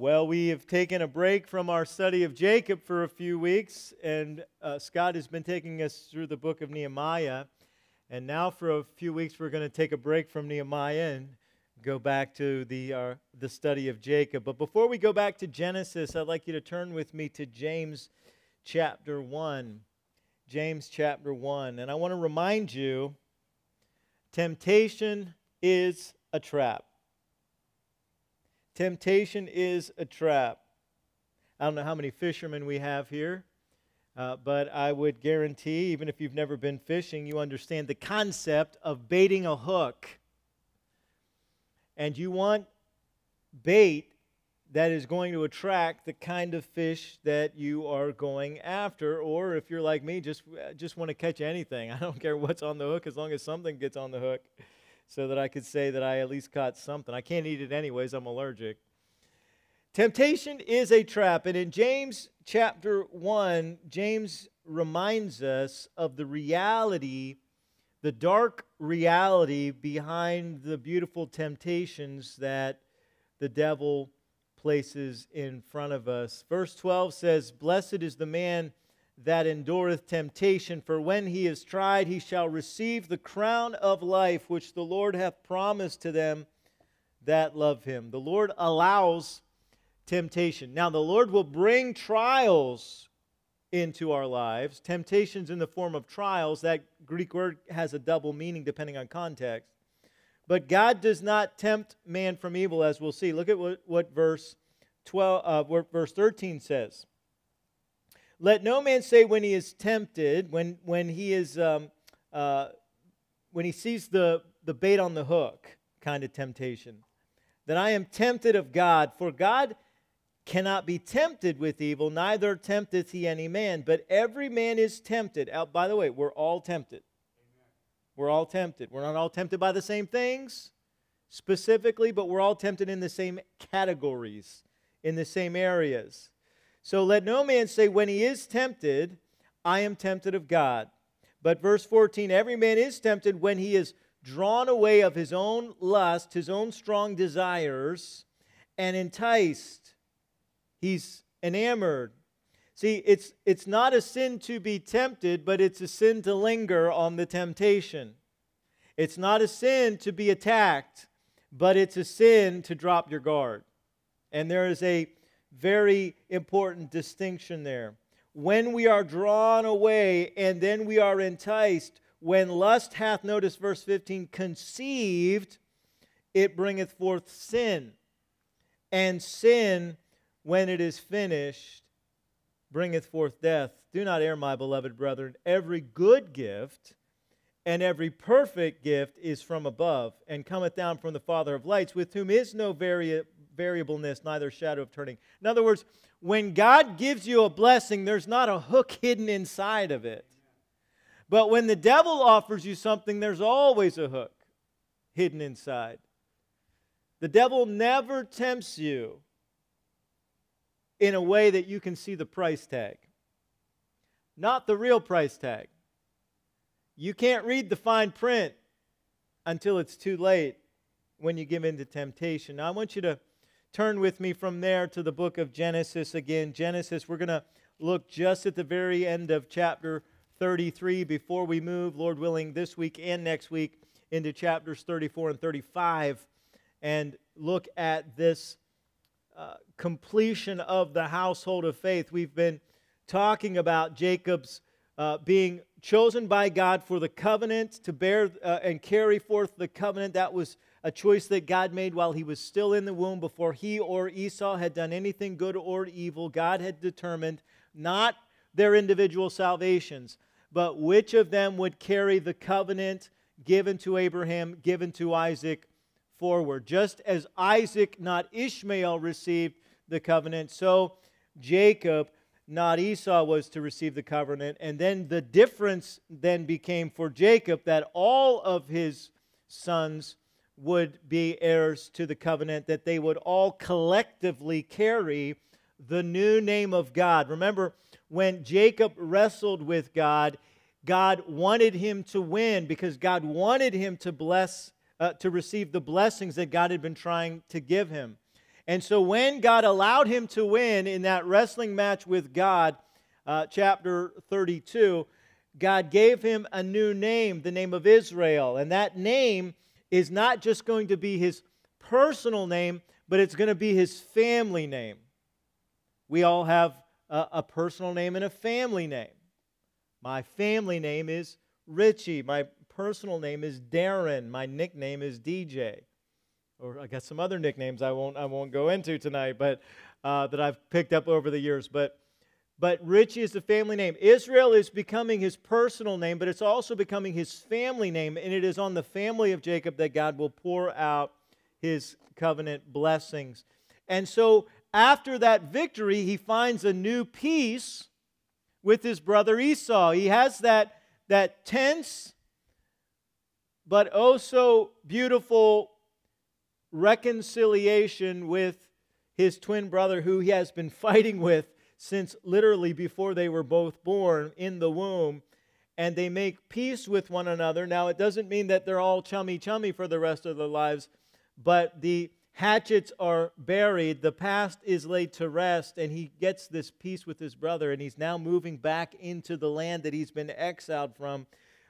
Well, we have taken a break from our study of Jacob for a few weeks, and uh, Scott has been taking us through the book of Nehemiah. And now, for a few weeks, we're going to take a break from Nehemiah and go back to the, uh, the study of Jacob. But before we go back to Genesis, I'd like you to turn with me to James chapter 1. James chapter 1. And I want to remind you temptation is a trap. Temptation is a trap. I don't know how many fishermen we have here, uh, but I would guarantee, even if you've never been fishing, you understand the concept of baiting a hook. And you want bait that is going to attract the kind of fish that you are going after or if you're like me just uh, just want to catch anything. I don't care what's on the hook as long as something gets on the hook so that i could say that i at least caught something. I can't eat it anyways i'm allergic. Temptation is a trap and in james chapter 1 james reminds us of the reality the dark reality behind the beautiful temptations that the devil places in front of us. Verse 12 says, Blessed is the man that endureth temptation, for when he is tried, he shall receive the crown of life which the Lord hath promised to them that love him. The Lord allows temptation. Now, the Lord will bring trials into our lives, temptations in the form of trials. That Greek word has a double meaning depending on context. But God does not tempt man from evil, as we'll see. Look at what, what verse 12, uh, what verse 13 says. Let no man say when he is tempted, when, when he is um, uh, when he sees the, the bait on the hook kind of temptation, that I am tempted of God, for God cannot be tempted with evil, neither tempteth he any man, but every man is tempted. Out, by the way, we're all tempted. We're all tempted. We're not all tempted by the same things specifically, but we're all tempted in the same categories, in the same areas. So let no man say, when he is tempted, I am tempted of God. But verse 14, every man is tempted when he is drawn away of his own lust, his own strong desires, and enticed. He's enamored See, it's, it's not a sin to be tempted, but it's a sin to linger on the temptation. It's not a sin to be attacked, but it's a sin to drop your guard. And there is a very important distinction there. When we are drawn away and then we are enticed, when lust hath, notice verse 15, conceived, it bringeth forth sin. And sin, when it is finished, bringeth forth death. Do not err, my beloved brethren. Every good gift and every perfect gift is from above, and cometh down from the Father of lights, with whom is no vari- variableness, neither shadow of turning. In other words, when God gives you a blessing, there's not a hook hidden inside of it. But when the devil offers you something, there's always a hook hidden inside. The devil never tempts you in a way that you can see the price tag, not the real price tag. You can't read the fine print until it's too late when you give in to temptation. Now, I want you to turn with me from there to the book of Genesis again. Genesis, we're going to look just at the very end of chapter 33 before we move, Lord willing, this week and next week into chapters 34 and 35 and look at this uh, completion of the household of faith. We've been talking about Jacob's uh, being chosen by God for the covenant to bear uh, and carry forth the covenant. That was a choice that God made while he was still in the womb, before he or Esau had done anything good or evil. God had determined not their individual salvations, but which of them would carry the covenant given to Abraham, given to Isaac forward? Just as Isaac, not Ishmael, received the covenant, so Jacob, not Esau, was to receive the covenant. And then the difference then became for Jacob that all of his sons would be heirs to the covenant, that they would all collectively carry the new name of God. Remember, when Jacob wrestled with God, God wanted him to win because God wanted him to bless, uh, to receive the blessings that God had been trying to give him. And so when God allowed him to win in that wrestling match with God, uh, chapter 32, God gave him a new name, the name of Israel. And that name is not just going to be his personal name, but it's going to be his family name. We all have a, a personal name and a family name. My family name is Ritchey. My personal name is Darren. My nickname is DJ. Or I got some other nicknames I won't I won't go into tonight, but uh, that I've picked up over the years. But but Ritchey is the family name. Israel is becoming his personal name, but it's also becoming his family name, and it is on the family of Jacob that God will pour out his covenant blessings. And so after that victory, he finds a new peace with his brother Esau. He has that, that tense but oh also beautiful reconciliation with his twin brother, who he has been fighting with since literally before they were both born in the womb. And they make peace with one another. Now, it doesn't mean that they're all chummy chummy for the rest of their lives, but the hatchets are buried, the past is laid to rest, and he gets this peace with his brother, and he's now moving back into the land that he's been exiled from.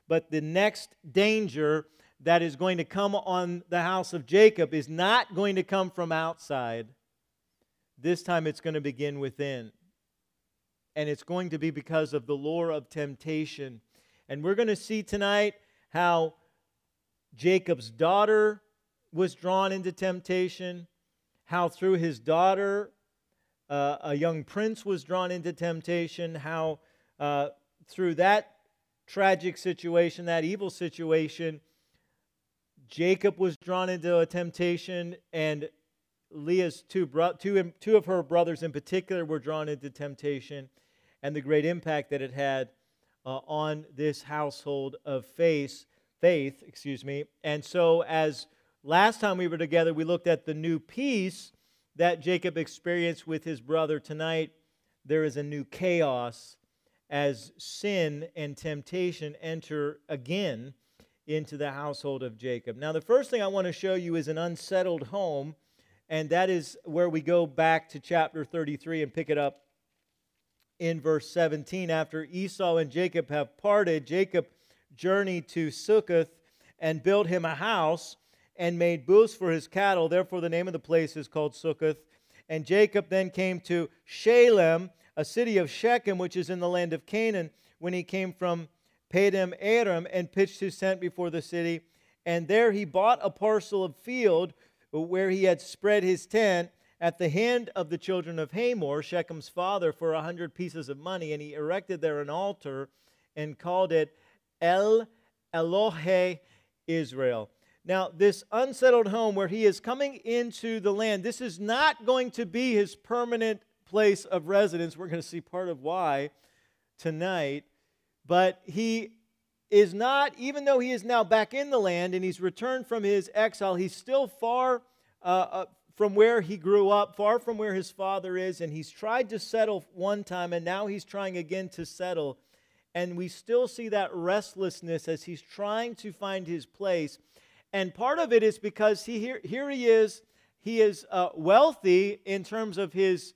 But the next danger that is going to come on the house of Jacob is not going to come from outside. This time it's going to begin within. And it's going to be because of the lure of temptation. And we're going to see tonight how Jacob's daughter was drawn into temptation, how through his daughter, uh, a young prince was drawn into temptation, how uh, through that tragic situation, that evil situation, Jacob was drawn into a temptation, and Leah's two, bro- two, two of her brothers in particular were drawn into temptation, and the great impact that it had uh, on this household of faith, faith, excuse me. And so, as Last time we were together, we looked at the new peace that Jacob experienced with his brother. Tonight, there is a new chaos as sin and temptation enter again into the household of Jacob. Now, the first thing I want to show you is an unsettled home, and that is where we go back to chapter 33 and pick it up in verse 17. After Esau and Jacob have parted, Jacob journeyed to Succoth and built him a house and made booths for his cattle. Therefore, the name of the place is called Succoth. And Jacob then came to Shalem, a city of Shechem, which is in the land of Canaan, when he came from Padan Aram and pitched his tent before the city. And there he bought a parcel of field where he had spread his tent at the hand of the children of Hamor, Shechem's father, for a hundred pieces of money. And he erected there an altar and called it El Elohe Israel. Now, this unsettled home where he is coming into the land, this is not going to be his permanent place of residence. We're going to see part of why tonight. But he is not, even though he is now back in the land and he's returned from his exile, he's still far uh, uh, from where he grew up, far from where his father is, and he's tried to settle one time, and now he's trying again to settle. And we still see that restlessness as he's trying to find his place. And part of it is because he, here, here he is, he is uh, wealthy in terms of his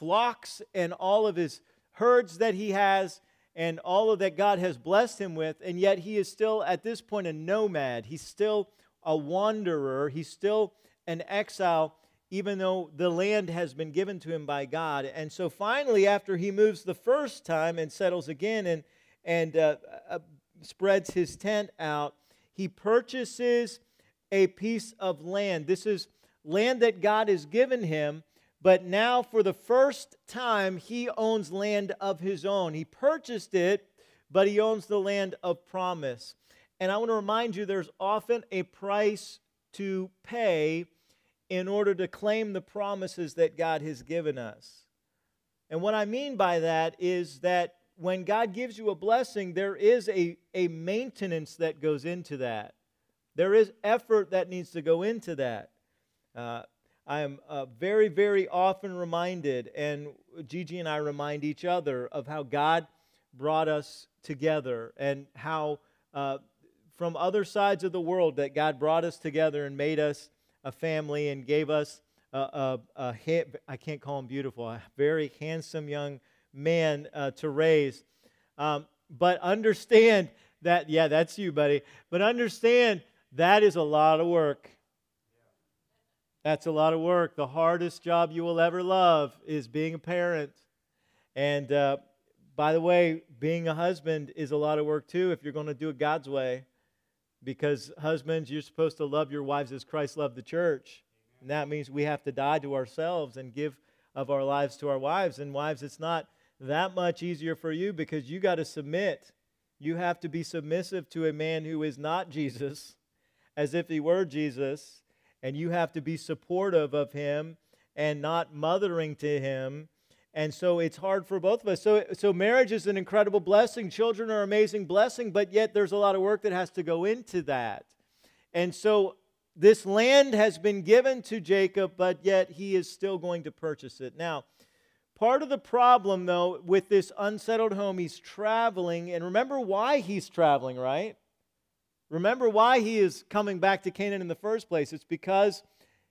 flocks and all of his herds that he has and all of that God has blessed him with, and yet he is still at this point a nomad. He's still a wanderer. He's still an exile, even though the land has been given to him by God. And so finally, after he moves the first time and settles again and, and uh, uh, spreads his tent out, he purchases a piece of land. This is land that God has given him, but now for the first time, he owns land of his own. He purchased it but he owns the land of promise. And I want to remind you there's often a price to pay in order to claim the promises that God has given us. And what I mean by that is that when God gives you a blessing, there is a, a maintenance that goes into that. There is effort that needs to go into that. Uh, I am uh, very, very often reminded, and Gigi and I remind each other of how God brought us together and how uh, from other sides of the world that God brought us together and made us a family and gave us a, a, a I can't call him beautiful, a very handsome young man uh, to raise. Um, but understand that, yeah, that's you, buddy. But understand that is a lot of work. That's a lot of work. The hardest job you will ever love is being a parent. And uh, by the way, being a husband is a lot of work too if you're going to do it God's way. Because husbands, you're supposed to love your wives as Christ loved the church. And that means we have to die to ourselves and give of our lives to our wives. And wives, it's not that much easier for you because you got to submit. You have to be submissive to a man who is not Jesus, as if he were Jesus, and you have to be supportive of him and not mothering to him. And so it's hard for both of us. So, so marriage is an incredible blessing. Children are amazing blessing, but yet there's a lot of work that has to go into that. And so this land has been given to Jacob, but yet he is still going to purchase it. Now, part of the problem, though, with this unsettled home, he's traveling. And remember why he's traveling, right? Remember why he is coming back to Canaan in the first place. It's because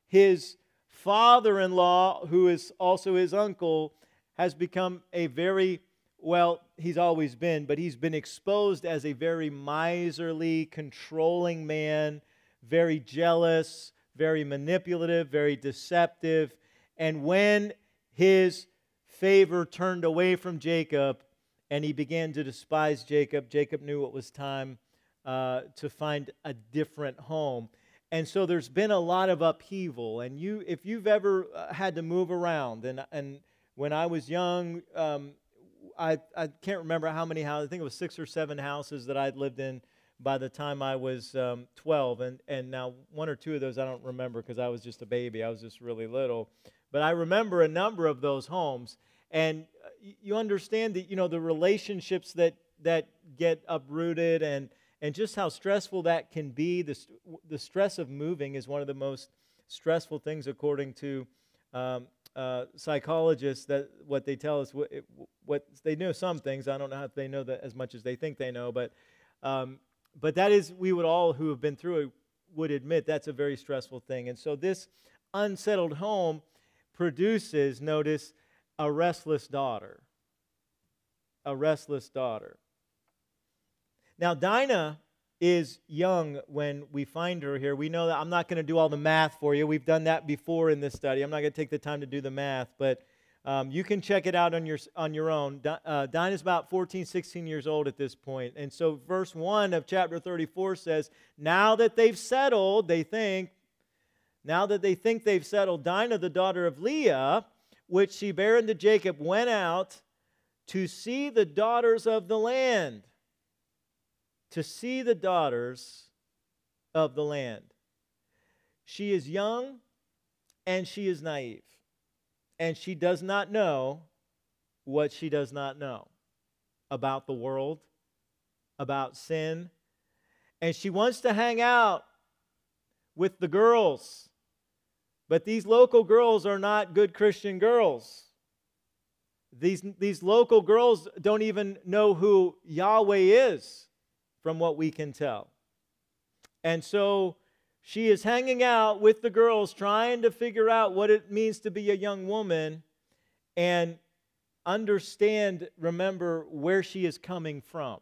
his father in law, who is also his uncle, has become a very well, he's always been, but he's been exposed as a very miserly, controlling man very jealous, very manipulative, very deceptive. And when his favor turned away from Jacob and he began to despise Jacob, Jacob knew it was time uh, to find a different home. And so there's been a lot of upheaval. And you, if you've ever uh, had to move around, and, and when I was young, um, I, I can't remember how many houses, I think it was six or seven houses that I'd lived in by the time I was um, 12. And, and now, one or two of those I don't remember because I was just a baby. I was just really little. But I remember a number of those homes. And uh, you understand that, you know, the relationships that, that get uprooted and, and just how stressful that can be. The, the stress of moving is one of the most stressful things, according to um, uh, psychologists. That what they tell us, what, what, they know some things. I don't know if they know that as much as they think they know, but um, but that is, we would all who have been through it would admit that's a very stressful thing. And so this unsettled home produces, notice, a restless daughter. A restless daughter. Now, Dinah is young when we find her here. We know that I'm not going to do all the math for you. We've done that before in this study. I'm not going to take the time to do the math, but um, you can check it out on your, on your own. Uh, Dinah's about 14, 16 years old at this point. And so, verse 1 of chapter 34 says, Now that they've settled, they think, now that they think they've settled, Dinah, the daughter of Leah, which she bare unto Jacob, went out to see the daughters of the land. To see the daughters of the land. She is young and she is naive and she does not know what she does not know about the world, about sin, and she wants to hang out with the girls. But these local girls are not good Christian girls. These, these local girls don't even know who Yahweh is, from what we can tell. And so she is hanging out with the girls, trying to figure out what it means to be a young woman and understand, remember, where she is coming from.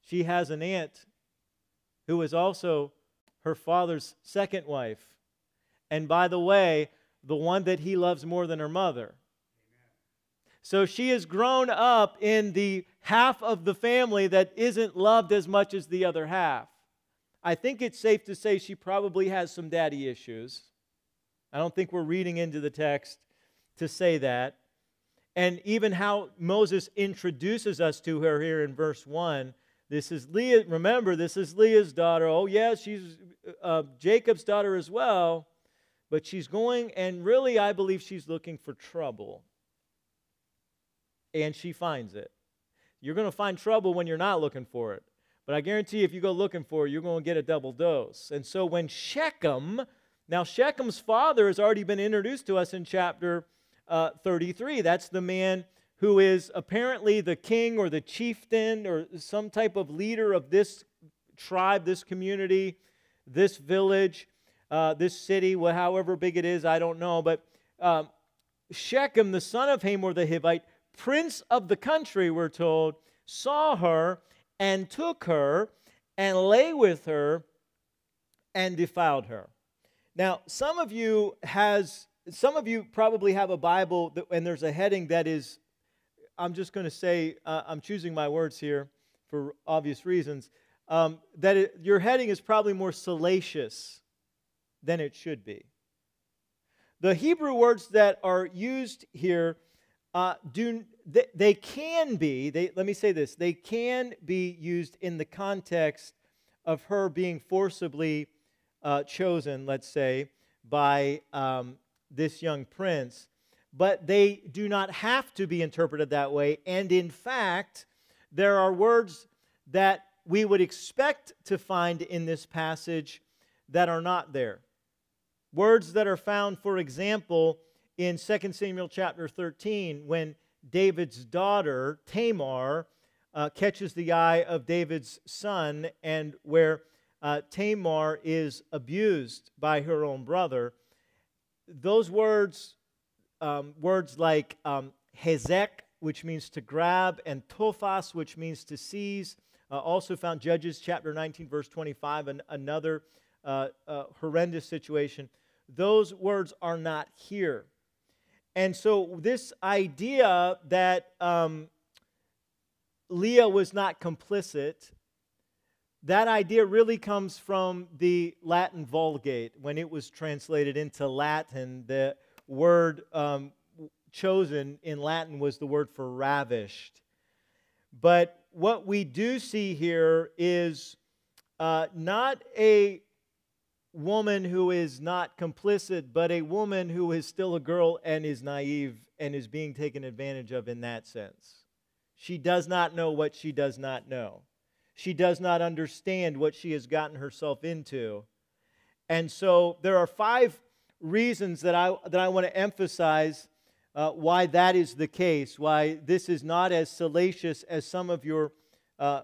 She has an aunt who is also her father's second wife. And by the way, the one that he loves more than her mother. So she has grown up in the half of the family that isn't loved as much as the other half. I think it's safe to say she probably has some daddy issues. I don't think we're reading into the text to say that. and even how Moses introduces us to her here in verse 1. This is Leah, remember, this is Leah's daughter. Oh, yeah, she's uh, Jacob's daughter as well, but she's going, and really, I believe she's looking for trouble. And she finds it. You're going to find trouble when you're not looking for it. But I guarantee if you go looking for it, you're going to get a double dose. And so when Shechem, now Shechem's father has already been introduced to us in chapter uh, 33. That's the man who is apparently the king or the chieftain or some type of leader of this tribe, this community, this village, uh, this city, however big it is, I don't know. But um, Shechem, the son of Hamor the Hivite, prince of the country, we're told, saw her and took her and lay with her and defiled her. Now, some of you has some of you probably have a Bible that, and there's a heading that is I'm just going to say uh, I'm choosing my words here for obvious reasons. Um, that it, your heading is probably more salacious than it should be. The Hebrew words that are used here uh, do they, they can be, they, let me say this, they can be used in the context of her being forcibly uh, chosen, let's say, by um, this young prince, but they do not have to be interpreted that way. And in fact, there are words that we would expect to find in this passage that are not there. Words that are found, for example, in 2 Samuel chapter 13 when David's daughter, Tamar, uh, catches the eye of David's son, and where uh, Tamar is abused by her own brother. Those words, um, words like um, hezek, which means to grab, and tophas, which means to seize, uh, also found Judges chapter 19, verse 25, and another uh, uh, horrendous situation. Those words are not here. And so, this idea that um, Leah was not complicit, that idea really comes from the Latin Vulgate. When it was translated into Latin, the word um, chosen in Latin was the word for ravished. But what we do see here is uh, not a woman who is not complicit, but a woman who is still a girl and is naive and is being taken advantage of in that sense. She does not know what she does not know. She does not understand what she has gotten herself into. And so there are five reasons that I, that I want to emphasize uh, why that is the case, why this is not as salacious as some of your uh,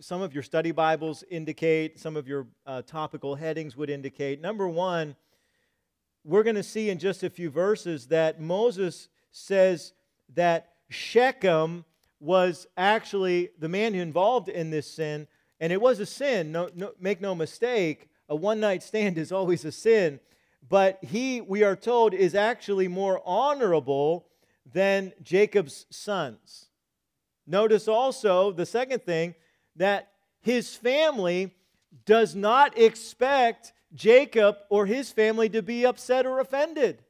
some of your study Bibles indicate, some of your uh, topical headings would indicate. Number one, we're going to see in just a few verses that Moses says that Shechem was actually the man who involved in this sin, and it was a sin. No, no, make no mistake, a one night stand is always a sin. But he, we are told, is actually more honorable than Jacob's sons. Notice also the second thing that his family does not expect Jacob or his family to be upset or offended.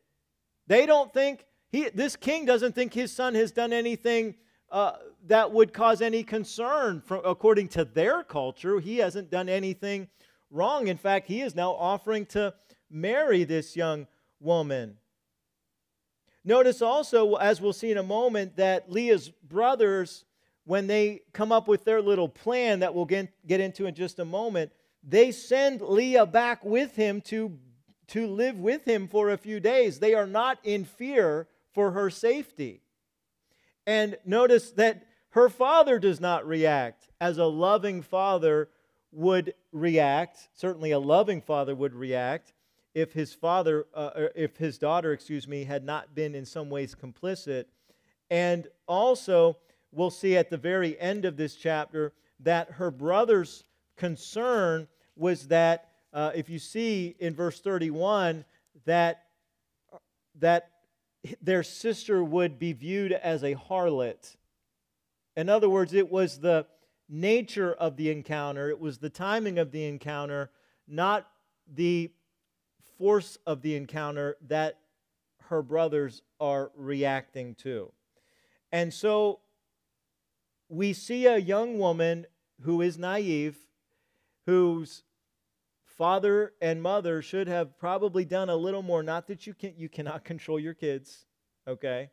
They don't think, he, this king doesn't think his son has done anything uh, that would cause any concern. From, according to their culture, he hasn't done anything wrong. In fact, he is now offering to marry this young woman. Notice also, as we'll see in a moment, that Leah's brothers when they come up with their little plan that we'll get, get into in just a moment, they send Leah back with him to, to live with him for a few days. They are not in fear for her safety. And notice that her father does not react as a loving father would react. Certainly, a loving father would react if his father, uh, if his daughter, excuse me, had not been in some ways complicit. And also, we'll see at the very end of this chapter that her brother's concern was that, uh, if you see in verse 31, that, that their sister would be viewed as a harlot. In other words, it was the nature of the encounter, it was the timing of the encounter, not the force of the encounter that her brothers are reacting to. And so we see a young woman who is naive, whose father and mother should have probably done a little more. Not that you can you cannot control your kids, okay,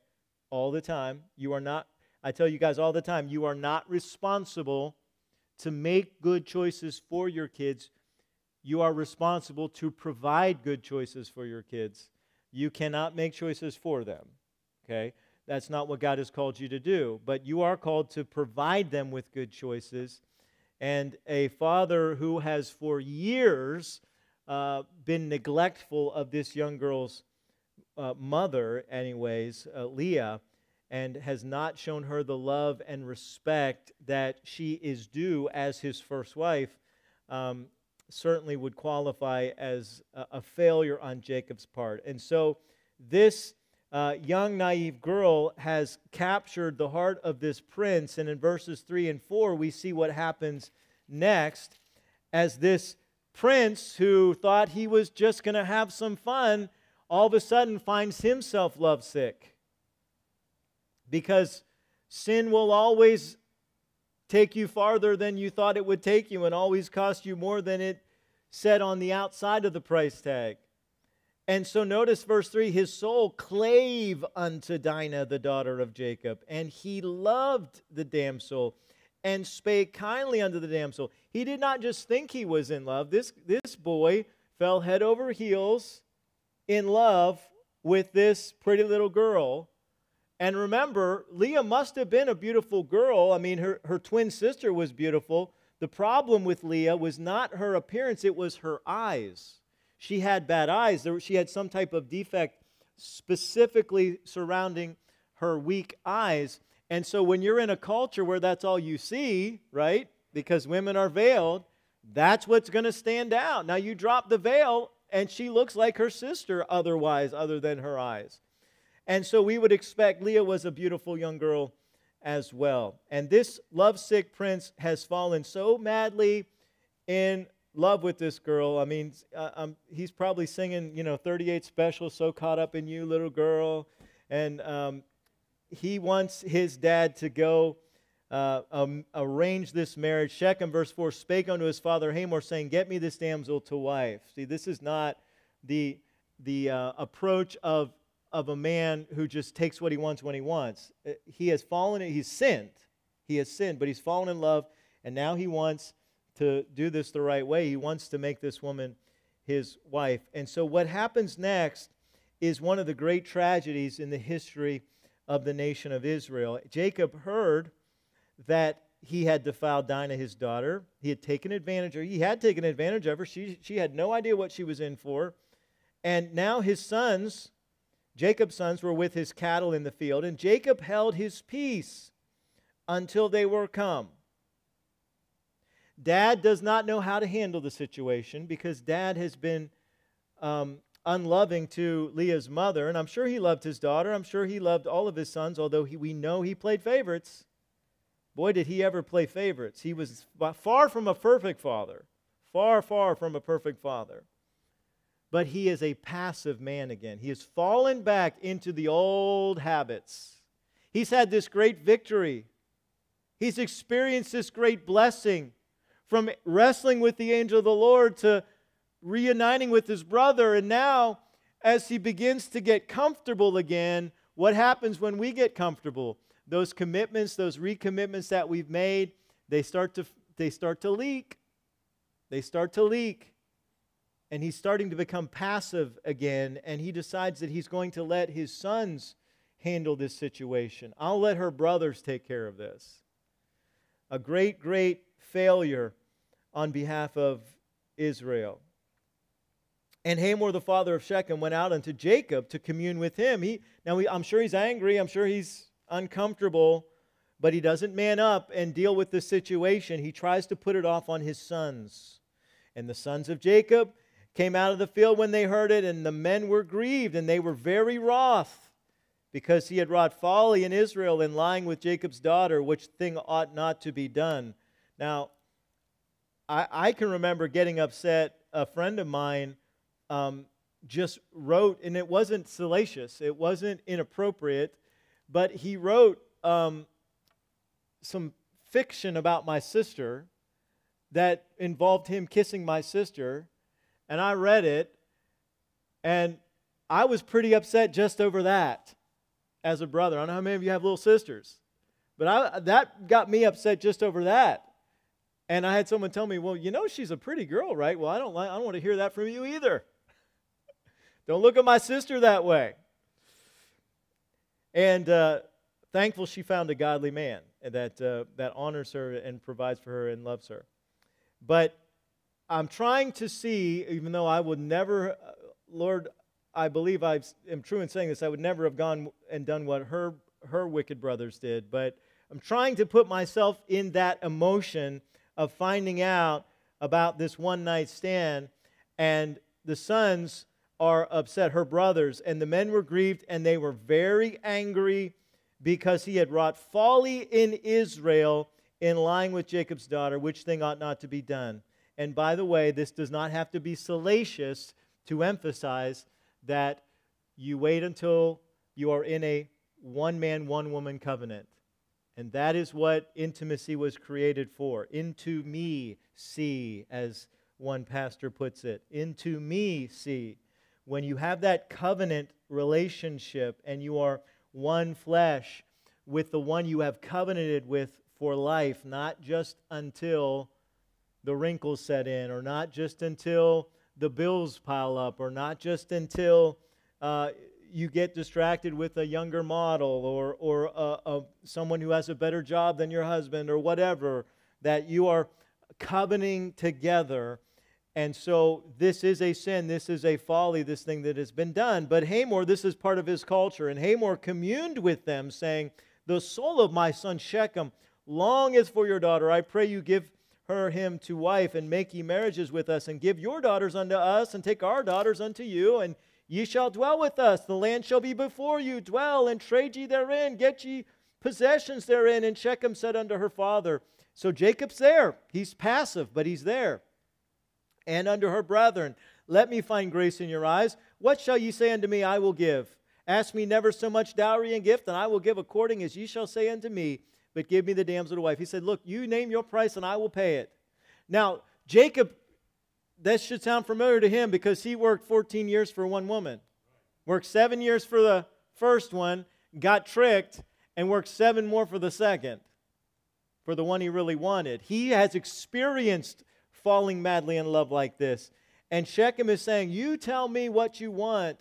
all the time. You are not. I tell you guys all the time, you are not responsible to make good choices for your kids. You are responsible to provide good choices for your kids. You cannot make choices for them. Okay? That's not what God has called you to do. But you are called to provide them with good choices. And a father who has for years uh, been neglectful of this young girl's uh, mother, anyways, uh, Leah, and has not shown her the love and respect that she is due as his first wife, um, certainly would qualify as a, a, failure on Jacob's part. And so this uh, young, naive girl has captured the heart of this prince. And in verses 3 and 4, we see what happens next as this prince who thought he was just going to have some fun all of a sudden finds himself lovesick. Because sin will always take you farther than you thought it would take you and always cost you more than it said on the outside of the price tag. And so notice verse 3 his soul clave unto Dinah, the daughter of Jacob, and he loved the damsel and spake kindly unto the damsel. He did not just think he was in love. This, this boy fell head over heels in love with this pretty little girl. And remember, Leah must have been a beautiful girl. I mean, her, her twin sister was beautiful. The problem with Leah was not her appearance, it was her eyes she had bad eyes. She had some type of defect specifically surrounding her weak eyes. And so when you're in a culture where that's all you see, right? Because women are veiled, that's what's going to stand out. Now you drop the veil and she looks like her sister otherwise other than her eyes. And so we would expect Leah was a beautiful young girl as well. And this lovesick prince has fallen so madly in love with this girl. I mean, uh, um, he's probably singing, you know, 38 Special, So Caught Up in You, Little Girl. And um, he wants his dad to go uh, um, arrange this marriage. Shechem, verse 4, spake unto his father Hamor, saying, Get me this damsel to wife. See, this is not the, the uh, approach of, of a man who just takes what he wants when he wants. Uh, he has fallen, he's sinned. He has sinned, but he's fallen in love, and now he wants to do this the right way. He wants to make this woman his wife. And so, what happens next is one of the great tragedies in the history of the nation of Israel. Jacob heard that he had defiled Dinah, his daughter. He had taken advantage of her. He had taken advantage of her. She, she had no idea what she was in for. And now his sons, Jacob's sons, were with his cattle in the field, and Jacob held his peace until they were come. Dad does not know how to handle the situation because dad has been um, unloving to Leah's mother. And I'm sure he loved his daughter. I'm sure he loved all of his sons, although he, we know he played favorites. Boy, did he ever play favorites. He was far from a perfect father. Far, far from a perfect father. But he is a passive man again. He has fallen back into the old habits. He's had this great victory. He's experienced this great blessing from wrestling with the angel of the Lord to reuniting with his brother. And now, as he begins to get comfortable again, what happens when we get comfortable? Those commitments, those recommitments that we've made, they start to, they start to leak. They start to leak. And he's starting to become passive again, and he decides that he's going to let his sons handle this situation. I'll let her brothers take care of this. A great, great failure on behalf of Israel. And Hamor, the father of Shechem, went out unto Jacob to commune with him. He, now, he, I'm sure he's angry. I'm sure he's uncomfortable, but he doesn't man up and deal with the situation. He tries to put it off on his sons. And the sons of Jacob came out of the field when they heard it, and the men were grieved, and they were very wroth, because he had wrought folly in Israel in lying with Jacob's daughter, which thing ought not to be done. Now, I, I can remember getting upset. A friend of mine um, just wrote, and it wasn't salacious, it wasn't inappropriate, but he wrote um, some fiction about my sister that involved him kissing my sister, and I read it, and I was pretty upset just over that as a brother. I don't know how many of you have little sisters, but I, that got me upset just over that. And I had someone tell me, "Well, you know, she's a pretty girl, right?" Well, I don't. I don't want to hear that from you either. don't look at my sister that way. And uh, thankful she found a godly man that uh, that honors her and provides for her and loves her. But I'm trying to see, even though I would never, uh, Lord, I believe I am true in saying this. I would never have gone and done what her her wicked brothers did, but I'm trying to put myself in that emotion of finding out about this one night stand, and the sons are upset, her brothers, and the men were grieved, and they were very angry because he had wrought folly in Israel in lying with Jacob's daughter, which thing ought not to be done. And by the way, this does not have to be salacious to emphasize that you wait until you are in a one man, one woman covenant. And that is what intimacy was created for. Into me see, as one pastor puts it. Into me see. When you have that covenant relationship and you are one flesh with the one you have covenanted with for life, not just until the wrinkles set in, or not just until the bills pile up, or not just until uh, you get distracted with a younger model or, or uh, uh, someone who has a better job than your husband, or whatever, that you are covenanting together. And so this is a sin, this is a folly, this thing that has been done. But Hamor, this is part of his culture. And Hamor communed with them, saying, The soul of my son Shechem longeth for your daughter. I pray you give her him to wife, and make ye marriages with us, and give your daughters unto us, and take our daughters unto you, and Ye shall dwell with us. The land shall be before you. Dwell and trade ye therein. Get ye possessions therein. And Shechem said unto her father, So Jacob's there. He's passive, but he's there. And unto her brethren, Let me find grace in your eyes. What shall ye say unto me? I will give. Ask me never so much dowry and gift, and I will give according as ye shall say unto me. But give me the damsel to wife. He said, Look, you name your price, and I will pay it. Now, Jacob that should sound familiar to him because he worked 14 years for one woman. Worked seven years for the first one, got tricked, and worked seven more for the second, for the one he really wanted. He has experienced falling madly in love like this. And Shechem is saying, You tell me what you want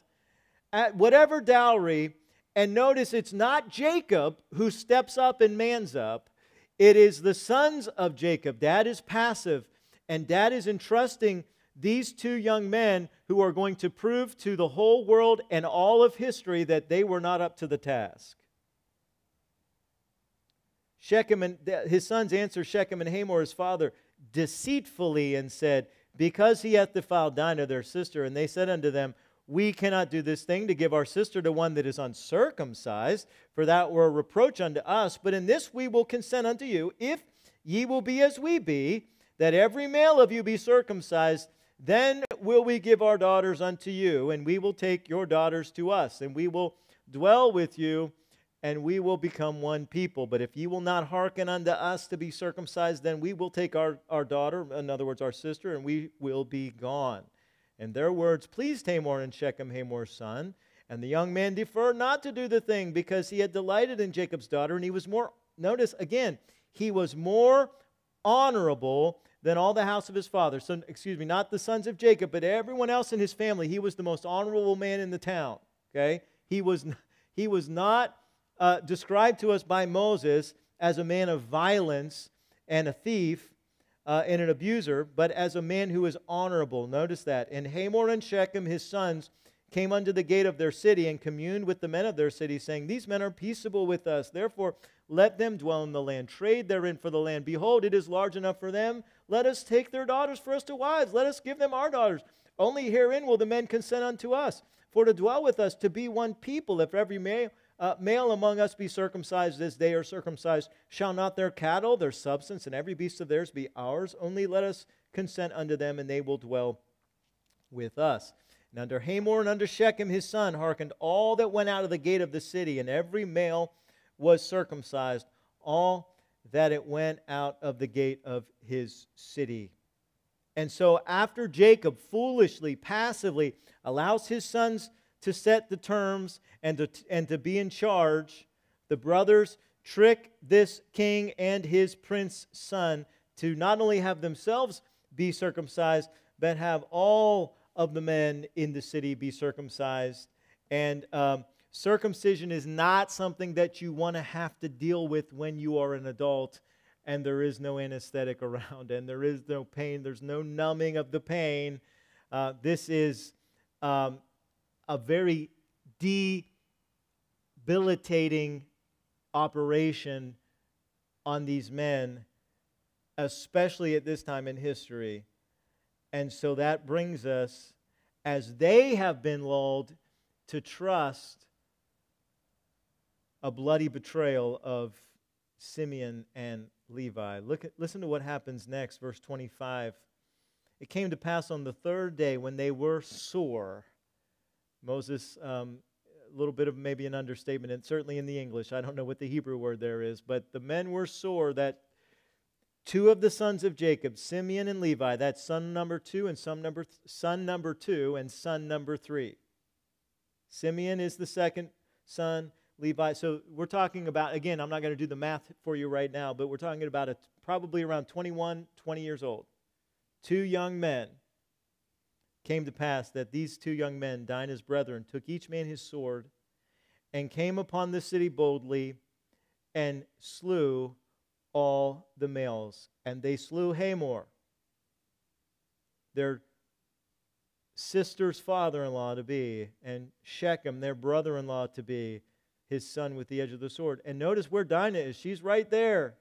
at whatever dowry. And notice it's not Jacob who steps up and mans up, it is the sons of Jacob. Dad is passive and dad is entrusting these two young men who are going to prove to the whole world and all of history that they were not up to the task. Shechem and his sons answered Shechem and Hamor, his father, deceitfully and said, Because he hath defiled Dinah, their sister. And they said unto them, We cannot do this thing to give our sister to one that is uncircumcised, for that were a reproach unto us. But in this we will consent unto you, if ye will be as we be that every male of you be circumcised, then will we give our daughters unto you, and we will take your daughters to us, and we will dwell with you, and we will become one people. But if ye will not hearken unto us to be circumcised, then we will take our, our daughter, in other words, our sister, and we will be gone. And their words pleased Hamor and Shechem, Hamor's son. And the young man deferred not to do the thing because he had delighted in Jacob's daughter, and he was more, notice again, he was more honorable than all the house of his father. So, excuse me, not the sons of Jacob, but everyone else in his family. He was the most honorable man in the town. Okay? He was, he was not uh, described to us by Moses as a man of violence and a thief uh, and an abuser, but as a man who is honorable. Notice that. And Hamor and Shechem, his sons, came unto the gate of their city and communed with the men of their city, saying, These men are peaceable with us. Therefore, let them dwell in the land, trade therein for the land. Behold, it is large enough for them. Let us take their daughters for us to wives. Let us give them our daughters. Only herein will the men consent unto us, for to dwell with us, to be one people. If every male, uh, male among us be circumcised as they are circumcised, shall not their cattle, their substance, and every beast of theirs be ours? Only let us consent unto them, and they will dwell with us. And under Hamor and under Shechem his son hearkened all that went out of the gate of the city, and every male was circumcised, all that it went out of the gate of his city. And so, after Jacob foolishly, passively allows his sons to set the terms and to, and to be in charge, the brothers trick this king and his prince son to not only have themselves be circumcised, but have all of the men in the city be circumcised. And um, circumcision is not something that you want to have to deal with when you are an adult and there is no anesthetic around, and there is no pain, there's no numbing of the pain. Uh, this is um, a very debilitating operation on these men, especially at this time in history. And so that brings us, as they have been lulled to trust a bloody betrayal of Simeon and Levi. Look at, listen to what happens next, verse 25. It came to pass on the third day when they were sore. Moses, um, a little bit of maybe an understatement, and certainly in the English, I don't know what the Hebrew word there is, but the men were sore that two of the sons of Jacob, Simeon and Levi, that's son number two and son number, th- son number two and son number three. Simeon is the second son, Levi. So we're talking about, again, I'm not going to do the math for you right now, but we're talking about a, probably around 21, 20 years old. Two young men came to pass that these two young men, Dinah's brethren, took each man his sword and came upon the city boldly and slew all the males. And they slew Hamor, their sister's father in law to be, and Shechem, their brother in law to be, his son with the edge of the sword. And notice where Dinah is. She's right there.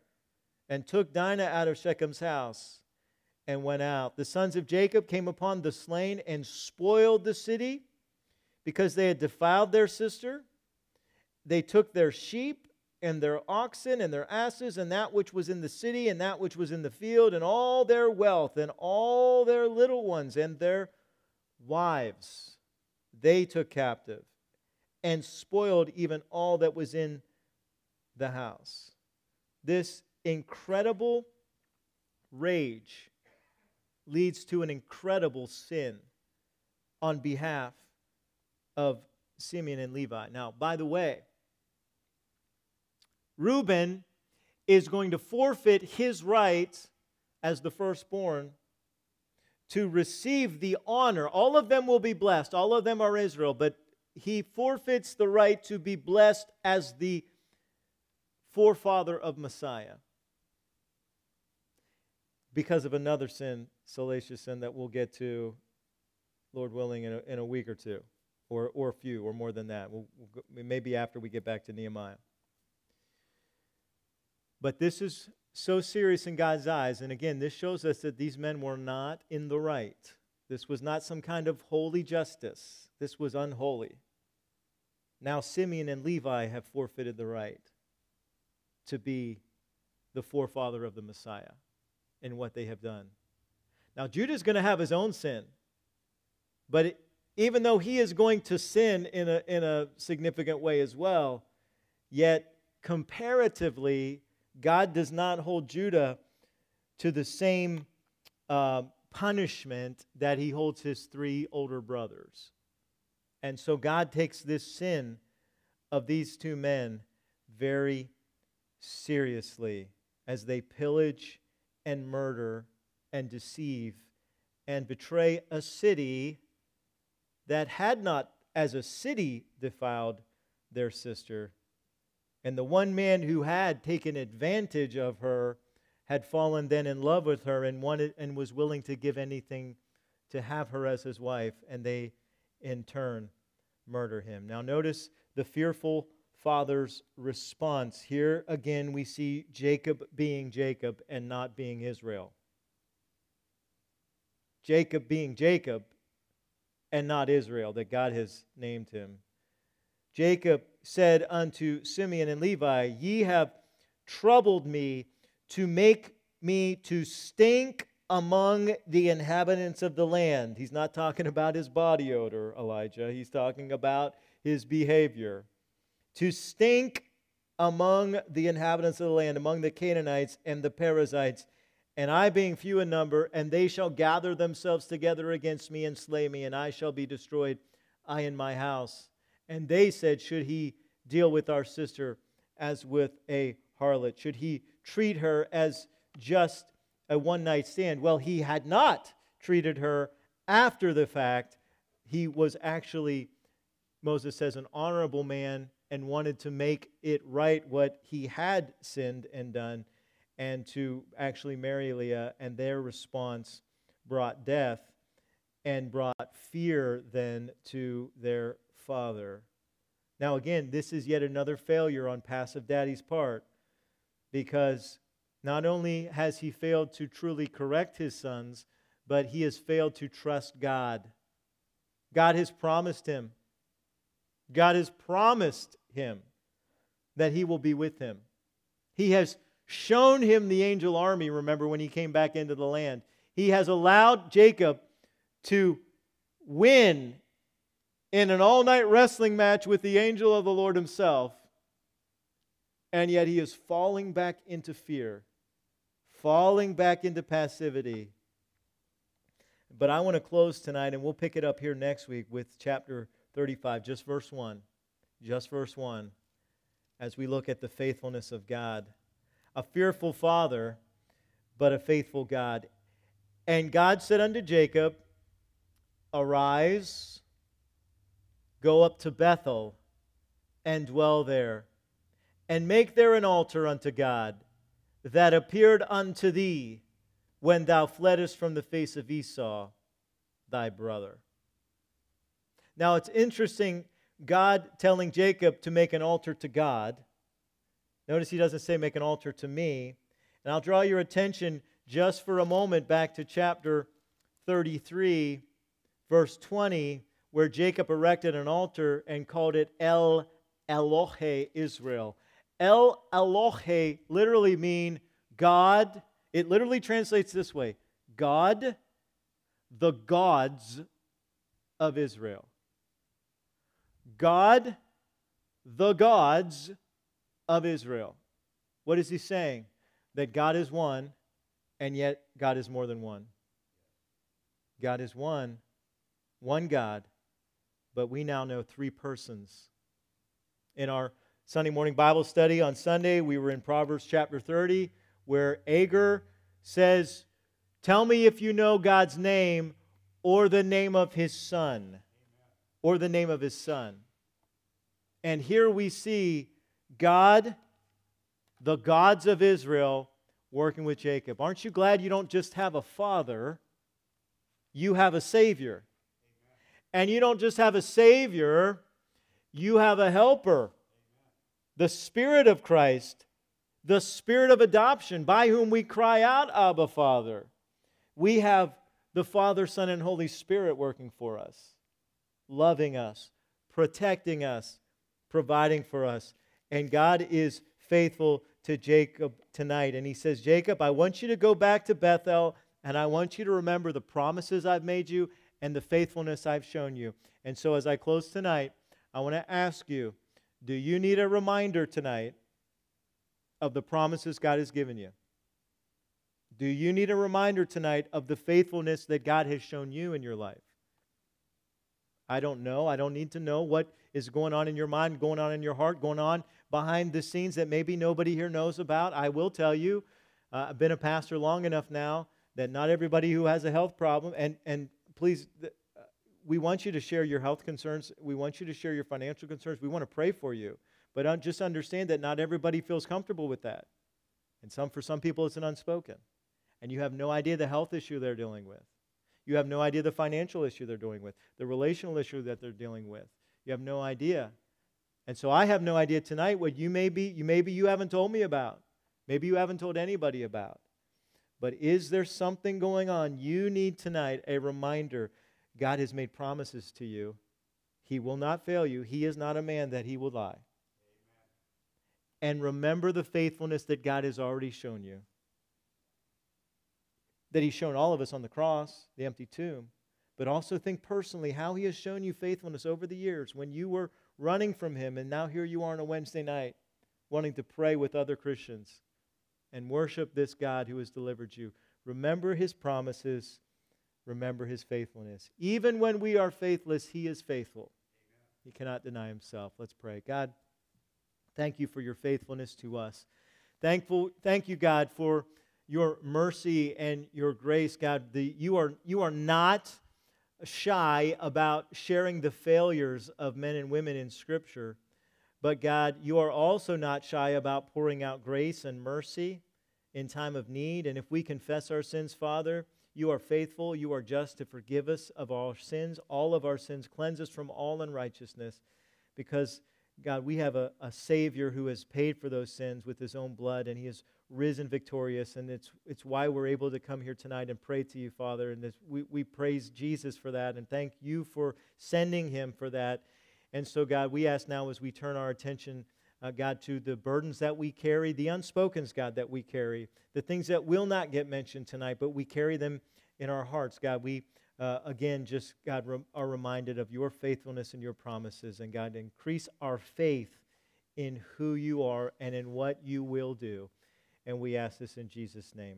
And took Dinah out of Shechem's house and went out. The sons of Jacob came upon the slain and spoiled the city because they had defiled their sister. They took their sheep and their oxen and their asses and that which was in the city and that which was in the field and all their wealth and all their little ones and their wives they took captive and spoiled even all that was in the house. This incredible rage leads to an incredible sin on behalf of Simeon and Levi. Now, by the way, Reuben is going to forfeit his right as the firstborn to receive the honor. All of them will be blessed, all of them are Israel, but he forfeits the right to be blessed as the forefather of Messiah because of another sin, salacious sin, that we'll get to, Lord willing, in a, in a week or two, or, or a few, or more than that. We'll, we'll go, maybe after we get back to Nehemiah. But this is so serious in God's eyes. And again, this shows us that these men were not in the right. This was not some kind of holy justice, this was unholy. Now, Simeon and Levi have forfeited the right to be the forefather of the Messiah in what they have done. Now, Judah is going to have his own sin, but it, even though he is going to sin in a, in a significant way as well, yet comparatively, God does not hold Judah to the same uh, punishment that he holds his three older brothers. And so God takes this sin of these two men very seriously as they pillage and murder and deceive and betray a city that had not, as a city, defiled their sister. And the one man who had taken advantage of her had fallen then in love with her and wanted and was willing to give anything to have her as his wife. And they in turn murder him. Now, notice the fearful father's response. Here again, we see Jacob being Jacob and not being Israel. Jacob being Jacob and not Israel, that God has named him. Jacob said unto Simeon and Levi, Ye have troubled me to make me to stink among the inhabitants of the land. He's not talking about his body odor, Elijah. He's talking about his behavior. To stink among the inhabitants of the land, among the Canaanites and the Perizzites, and I being few in number, and they shall gather themselves together against me and slay me, and I shall be destroyed, I and my house. And they said, Should he deal with our sister as with a harlot? Should he treat her as just a one night stand? Well, he had not treated her after the fact. He was actually, Moses says, an honorable man and wanted to make it right what he had sinned and done and to actually marry Leah, and their response brought death and brought fear then to their father. Now, again, this is yet another failure on passive daddy's part because not only has he failed to truly correct his sons, but he has failed to trust God. God has promised him. God has promised him that he will be with him. He has shown him the angel army, remember, when he came back into the land. He has allowed Jacob to win in an all night wrestling match with the angel of the Lord himself. And yet he is falling back into fear, falling back into passivity. But I want to close tonight, and we'll pick it up here next week with chapter 35, just verse 1. Just verse 1, as we look at the faithfulness of God a fearful father, but a faithful God. And God said unto Jacob, Arise, go up to Bethel, and dwell there, and make there an altar unto God that appeared unto thee when thou fleddest from the face of Esau, thy brother. Now it's interesting, God telling Jacob to make an altar to God Notice he doesn't say, make an altar to me. And I'll draw your attention just for a moment back to chapter 33, verse 20, where Jacob erected an altar and called it El Elohe Israel. El Elohe literally mean God. It literally translates this way God, the gods of Israel. God, the gods of Israel. What is he saying? That God is one, and yet God is more than one. God is one, one God, but we now know three persons. In our Sunday morning Bible study on Sunday, we were in Proverbs chapter 30, where Agur says, Tell me if you know God's name or the name of his son, or the name of his son. And here we see God, the gods of Israel, working with Jacob. Aren't you glad you don't just have a father, you have a Savior? And you don't just have a Savior, you have a helper. The Spirit of Christ, the Spirit of adoption, by whom we cry out, Abba, Father. We have the Father, Son, and Holy Spirit working for us, loving us, protecting us, providing for us. And God is faithful to Jacob tonight. And he says, Jacob, I want you to go back to Bethel, and I want you to remember the promises I've made you and the faithfulness I've shown you. And so as I close tonight, I want to ask you do you need a reminder tonight of the promises God has given you? Do you need a reminder tonight of the faithfulness that God has shown you in your life? I don't know. I don't need to know what is going on in your mind, going on in your heart, going on behind the scenes that maybe nobody here knows about. I will tell you, uh, I've been a pastor long enough now that not everybody who has a health problem, and, and please, we want you to share your health concerns. We want you to share your financial concerns. We want to pray for you. But just understand that not everybody feels comfortable with that. And some, for some people, it's an unspoken. And you have no idea the health issue they're dealing with. You have no idea the financial issue they're dealing with, the relational issue that they're dealing with. You have no idea. And so I have no idea tonight what you may be, you maybe you haven't told me about. Maybe you haven't told anybody about. But is there something going on? You need tonight a reminder. God has made promises to you. He will not fail you. He is not a man that he will lie. Amen. And remember the faithfulness that God has already shown you. that He's shown all of us on the cross, the empty tomb, but also think personally how He has shown you faithfulness over the years when you were running from Him, and now here you are on a Wednesday night wanting to pray with other Christians and worship this God who has delivered you. Remember His promises, remember His faithfulness. Even when we are faithless, He is faithful. He cannot deny Himself. Let's pray. God, thank you for your faithfulness to us. Thankful, thank you, God, for your mercy and your grace, God. The, you, are, you are not shy about sharing the failures of men and women in Scripture, but God, you are also not shy about pouring out grace and mercy in time of need. And if we confess our sins, Father, you are faithful, you are just to forgive us of all sins, all of our sins, cleanse us from all unrighteousness, because God, we have a, a Savior who has paid for those sins with his own blood, and he has risen victorious. And it's, it's why we're able to come here tonight and pray to you, Father. And this, we, we praise Jesus for that and thank you for sending him for that. And so, God, we ask now as we turn our attention, uh, God, to the burdens that we carry, the unspokens, God, that we carry, the things that will not get mentioned tonight, but we carry them in our hearts, God. We uh, again, just God, re- are reminded of your faithfulness and your promises. And God, increase our faith in who you are and in what you will do. And we ask this in Jesus' name.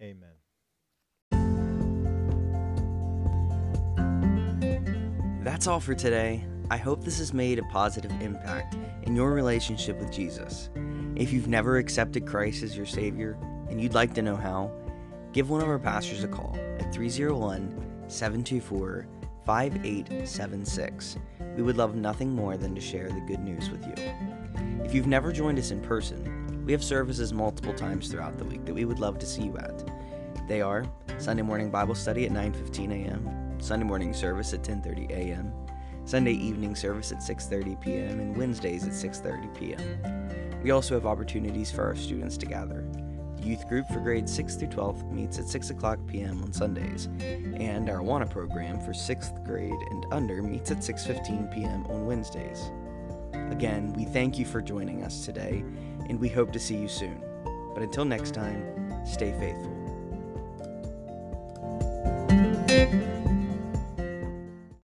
Amen. That's all for today. I hope this has made a positive impact in your relationship with Jesus. If you've never accepted Christ as your Savior and you'd like to know how, give one of our pastors a call at 301 724 5876. We would love nothing more than to share the good news with you. If you've never joined us in person, we have services multiple times throughout the week that we would love to see you at. They are Sunday morning Bible study at 9:15 a.m., Sunday morning service at 10:30 a.m., Sunday evening service at 6:30 p.m., and Wednesdays at 6:30 p.m. We also have opportunities for our students to gather The youth group for grades 6 through 12 meets at 6 o'clock p.m. on Sundays, and our AWANA program for 6th grade and under meets at 6:15 p.m. on Wednesdays. Again, we thank you for joining us today, and we hope to see you soon. But until next time, stay faithful.